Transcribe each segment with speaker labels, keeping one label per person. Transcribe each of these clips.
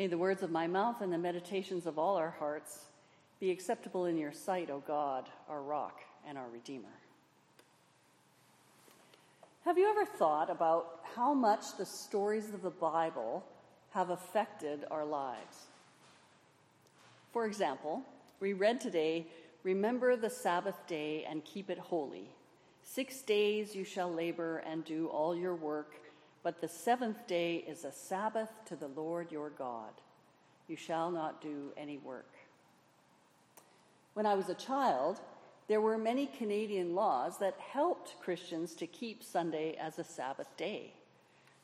Speaker 1: May the words of my mouth and the meditations of all our hearts be acceptable in your sight, O God, our rock and our Redeemer. Have you ever thought about how much the stories of the Bible have affected our lives? For example, we read today, Remember the Sabbath day and keep it holy. Six days you shall labor and do all your work but the seventh day is a Sabbath to the Lord your God. You shall not do any work. When I was a child, there were many Canadian laws that helped Christians to keep Sunday as a Sabbath day.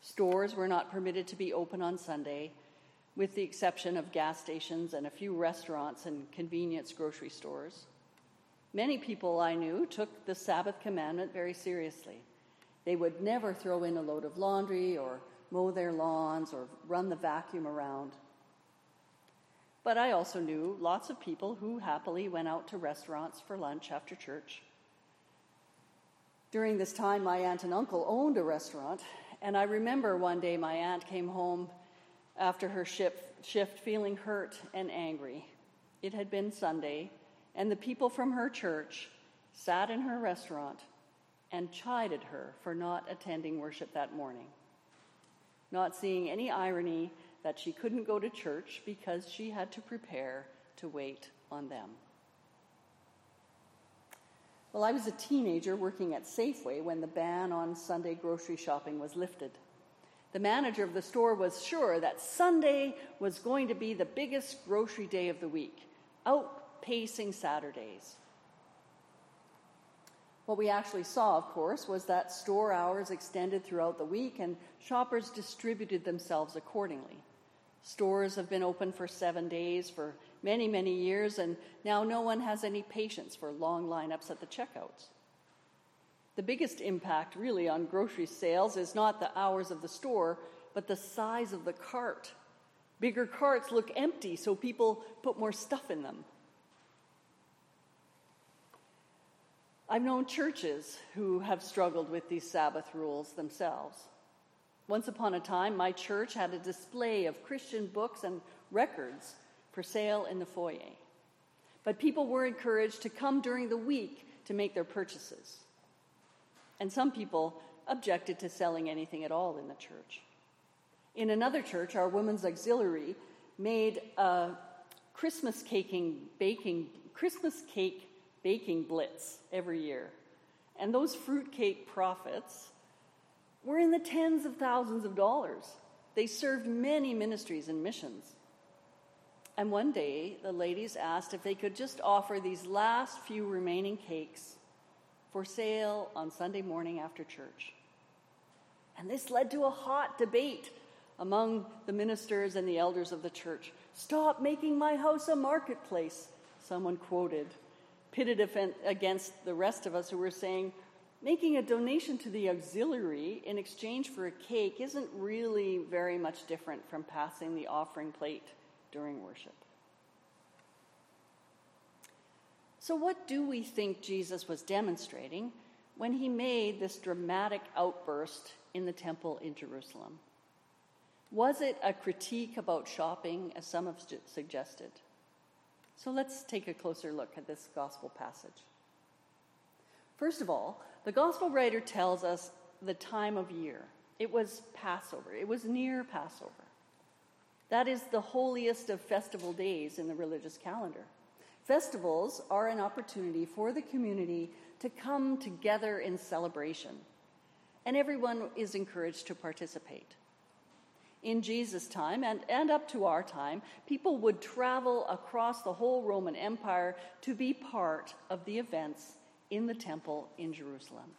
Speaker 1: Stores were not permitted to be open on Sunday, with the exception of gas stations and a few restaurants and convenience grocery stores. Many people I knew took the Sabbath commandment very seriously. They would never throw in a load of laundry or mow their lawns or run the vacuum around. But I also knew lots of people who happily went out to restaurants for lunch after church. During this time, my aunt and uncle owned a restaurant, and I remember one day my aunt came home after her shift, feeling hurt and angry. It had been Sunday, and the people from her church sat in her restaurant and chided her for not attending worship that morning, not seeing any irony that she couldn't go to church because she had to prepare to wait on them. Well, I was a teenager working at Safeway when the ban on Sunday grocery shopping was lifted. The manager of the store was sure that Sunday was going to be the biggest grocery day of the week, outpacing Saturdays. What we actually saw, of course, was that store hours extended throughout the week and shoppers distributed themselves accordingly. Stores have been open for seven days for many, many years, and now no one has any patience for long lineups at the checkouts. The biggest impact, really, on grocery sales is not the hours of the store, but the size of the cart. Bigger carts look empty, so people put more stuff in them. I've known churches who have struggled with these Sabbath rules themselves. Once upon a time, my church had a display of Christian books and records for sale in the foyer. But people were encouraged to come during the week to make their purchases. And some people objected to selling anything at all in the church. In another church, our women's auxiliary made a Christmas caking baking Christmas cake baking blitz every year. And those fruitcake profits were in the tens of thousands of dollars. They served many ministries and missions. And one day, the ladies asked if they could just offer these last few remaining cakes for sale on Sunday morning after church. And this led to a hot debate among the ministers and the elders of the church. Stop making my house a marketplace, someone quoted pitted against the rest of us who were saying, making a donation to the auxiliary in exchange for a cake isn't really very much different from passing the offering plate during worship. So, what do we think Jesus was demonstrating when he made this dramatic outburst in the temple in Jerusalem? Was it a critique about shopping, as some have suggested? So let's take a closer look at this gospel passage. First of all, the gospel writer tells us the time of year. It was Passover, it was near Passover. That is the holiest of festival days in the religious calendar. Festivals are an opportunity for the community to come together in celebration, and everyone is encouraged to participate in Jesus' time and, and up to our time, people would travel across the whole Roman Empire to be part of the events in the temple in Jerusalem.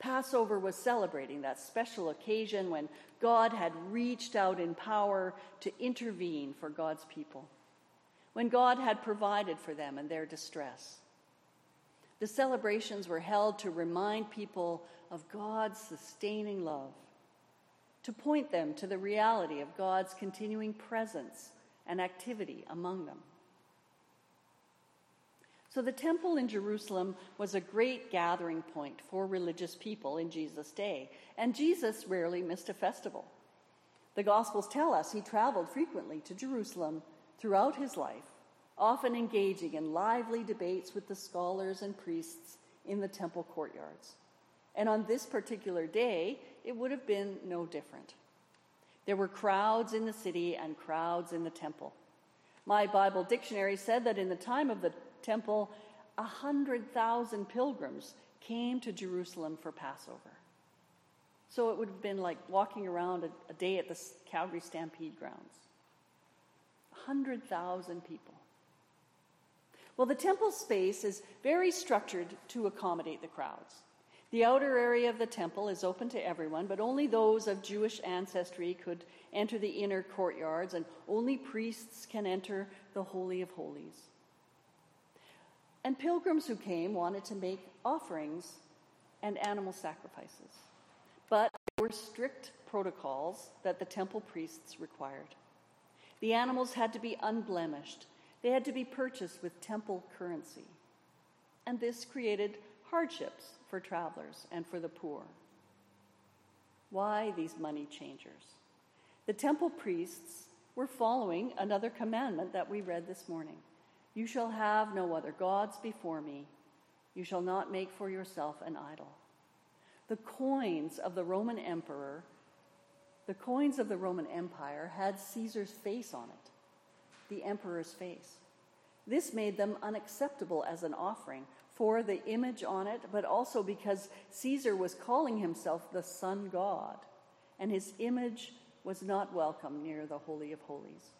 Speaker 1: Passover was celebrating that special occasion when God had reached out in power to intervene for God's people, when God had provided for them in their distress. The celebrations were held to remind people of God's sustaining love to point them to the reality of God's continuing presence and activity among them. So, the temple in Jerusalem was a great gathering point for religious people in Jesus' day, and Jesus rarely missed a festival. The Gospels tell us he traveled frequently to Jerusalem throughout his life, often engaging in lively debates with the scholars and priests in the temple courtyards. And on this particular day, it would have been no different. There were crowds in the city and crowds in the temple. My Bible dictionary said that in the time of the temple, a hundred thousand pilgrims came to Jerusalem for Passover. So it would have been like walking around a, a day at the Calgary Stampede grounds. 100,000 people. Well, the temple space is very structured to accommodate the crowds. The outer area of the temple is open to everyone, but only those of Jewish ancestry could enter the inner courtyards, and only priests can enter the Holy of Holies. And pilgrims who came wanted to make offerings and animal sacrifices. But there were strict protocols that the temple priests required. The animals had to be unblemished, they had to be purchased with temple currency. And this created hardships for travelers and for the poor. Why these money changers? The temple priests were following another commandment that we read this morning You shall have no other gods before me. You shall not make for yourself an idol. The coins of the Roman emperor, the coins of the Roman Empire had Caesar's face on it, the emperor's face. This made them unacceptable as an offering for the image on it, but also because Caesar was calling himself the sun god, and his image was not welcome near the Holy of Holies.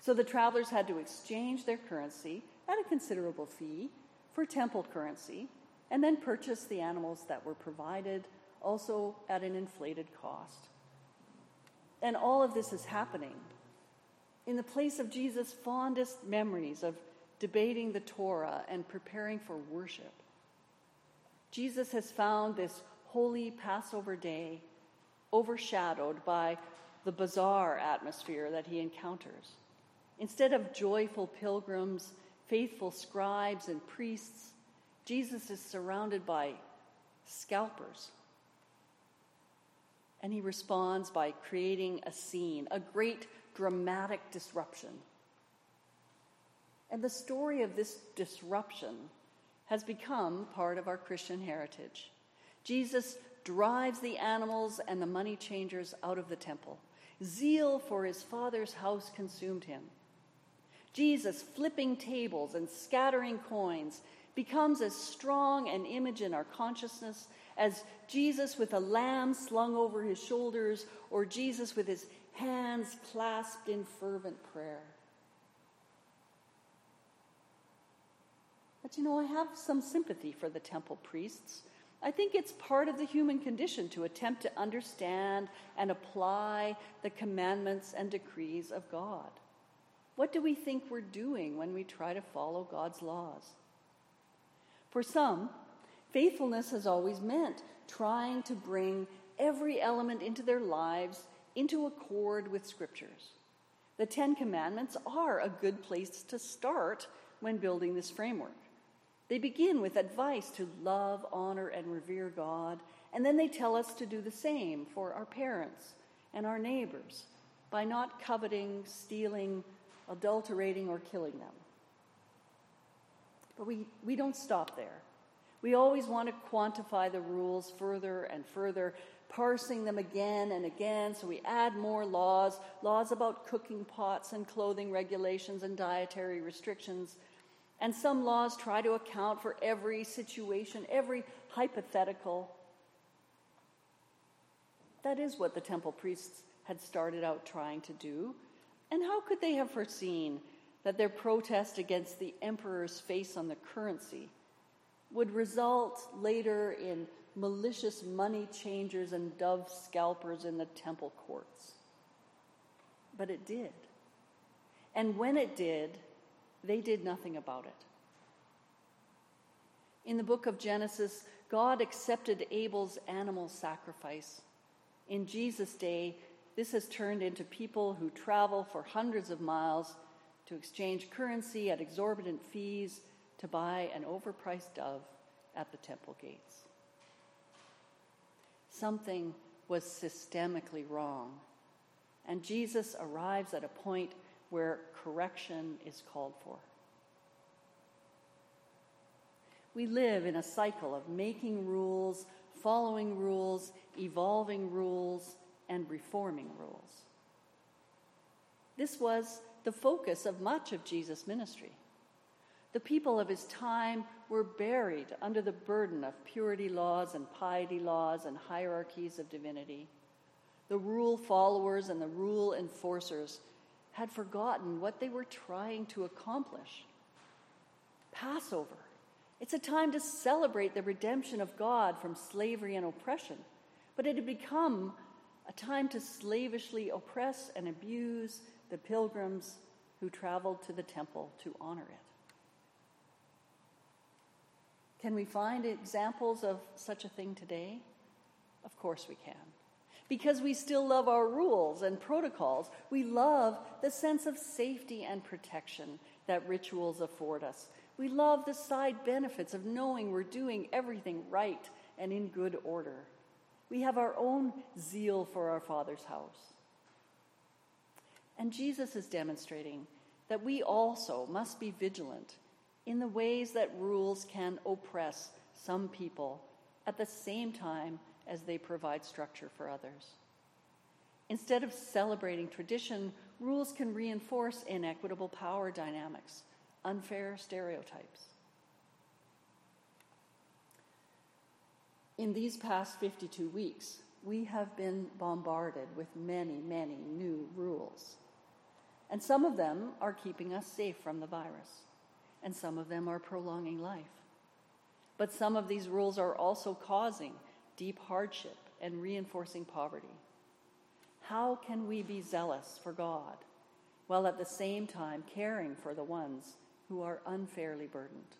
Speaker 1: So the travelers had to exchange their currency at a considerable fee for temple currency, and then purchase the animals that were provided, also at an inflated cost. And all of this is happening in the place of Jesus' fondest memories of debating the Torah and preparing for worship. Jesus has found this holy Passover day overshadowed by the bizarre atmosphere that he encounters. Instead of joyful pilgrims, faithful scribes, and priests, Jesus is surrounded by scalpers. And he responds by creating a scene, a great dramatic disruption. And the story of this disruption has become part of our Christian heritage. Jesus drives the animals and the money changers out of the temple. Zeal for his father's house consumed him. Jesus, flipping tables and scattering coins, becomes as strong an image in our consciousness as Jesus with a lamb slung over his shoulders or Jesus with his hands clasped in fervent prayer. But you know, I have some sympathy for the temple priests. I think it's part of the human condition to attempt to understand and apply the commandments and decrees of God. What do we think we're doing when we try to follow God's laws? For some, faithfulness has always meant trying to bring every element into their lives into accord with scriptures. The Ten Commandments are a good place to start when building this framework. They begin with advice to love, honor, and revere God, and then they tell us to do the same for our parents and our neighbors by not coveting, stealing, adulterating, or killing them. But we, we don't stop there. We always want to quantify the rules further and further, parsing them again and again. So we add more laws laws about cooking pots and clothing regulations and dietary restrictions. And some laws try to account for every situation, every hypothetical. That is what the temple priests had started out trying to do. And how could they have foreseen that their protest against the emperor's face on the currency would result later in malicious money changers and dove scalpers in the temple courts. But it did. And when it did, they did nothing about it. In the book of Genesis, God accepted Abel's animal sacrifice. In Jesus' day, this has turned into people who travel for hundreds of miles to exchange currency at exorbitant fees to buy an overpriced dove at the temple gates. Something was systemically wrong. and Jesus arrives at a point where correction is called for. We live in a cycle of making rules, following rules, evolving rules, and reforming rules. This was the focus of much of Jesus' ministry. The people of his time were buried under the burden of purity laws and piety laws and hierarchies of divinity. The rule followers and the rule enforcers had forgotten what they were trying to accomplish. Passover. It's a time to celebrate the redemption of God from slavery and oppression, but it had become a time to slavishly oppress and abuse the pilgrims who traveled to the temple to honor it. Can we find examples of such a thing today? Of course we can. Because we still love our rules and protocols. We love the sense of safety and protection that rituals afford us. We love the side benefits of knowing we're doing everything right and in good order. We have our own zeal for our Father's house. And Jesus is demonstrating that we also must be vigilant in the ways that rules can oppress some people at the same time as they provide structure for others. Instead of celebrating tradition, rules can reinforce inequitable power dynamics, unfair stereotypes. In these past 52 weeks, we have been bombarded with many, many new rules. And some of them are keeping us safe from the virus and some of them are prolonging life. But some of these rules are also causing deep hardship and reinforcing poverty. How can we be zealous for God while at the same time caring for the ones who are unfairly burdened?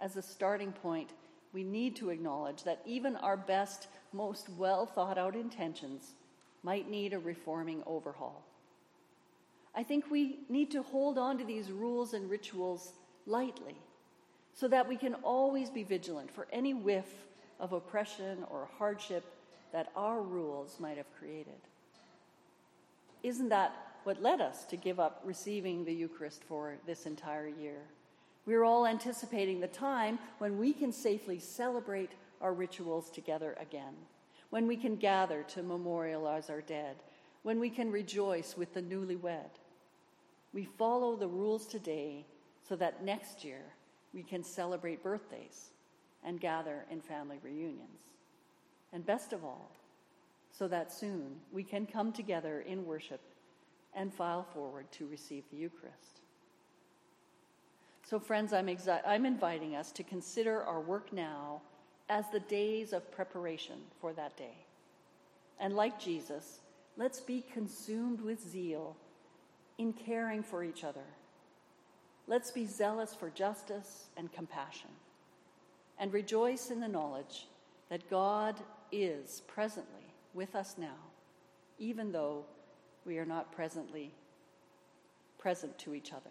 Speaker 1: As a starting point, we need to acknowledge that even our best, most well thought out intentions might need a reforming overhaul. I think we need to hold on to these rules and rituals lightly so that we can always be vigilant for any whiff of oppression or hardship that our rules might have created. Isn't that what led us to give up receiving the Eucharist for this entire year? We're all anticipating the time when we can safely celebrate our rituals together again, when we can gather to memorialize our dead, when we can rejoice with the newlywed we follow the rules today so that next year we can celebrate birthdays and gather in family reunions. And best of all, so that soon we can come together in worship and file forward to receive the Eucharist. So, friends, I'm, exi- I'm inviting us to consider our work now as the days of preparation for that day. And like Jesus, let's be consumed with zeal in caring for each other. Let's be zealous for justice and compassion and rejoice in the knowledge that God is presently with us now, even though we are not presently present to each other.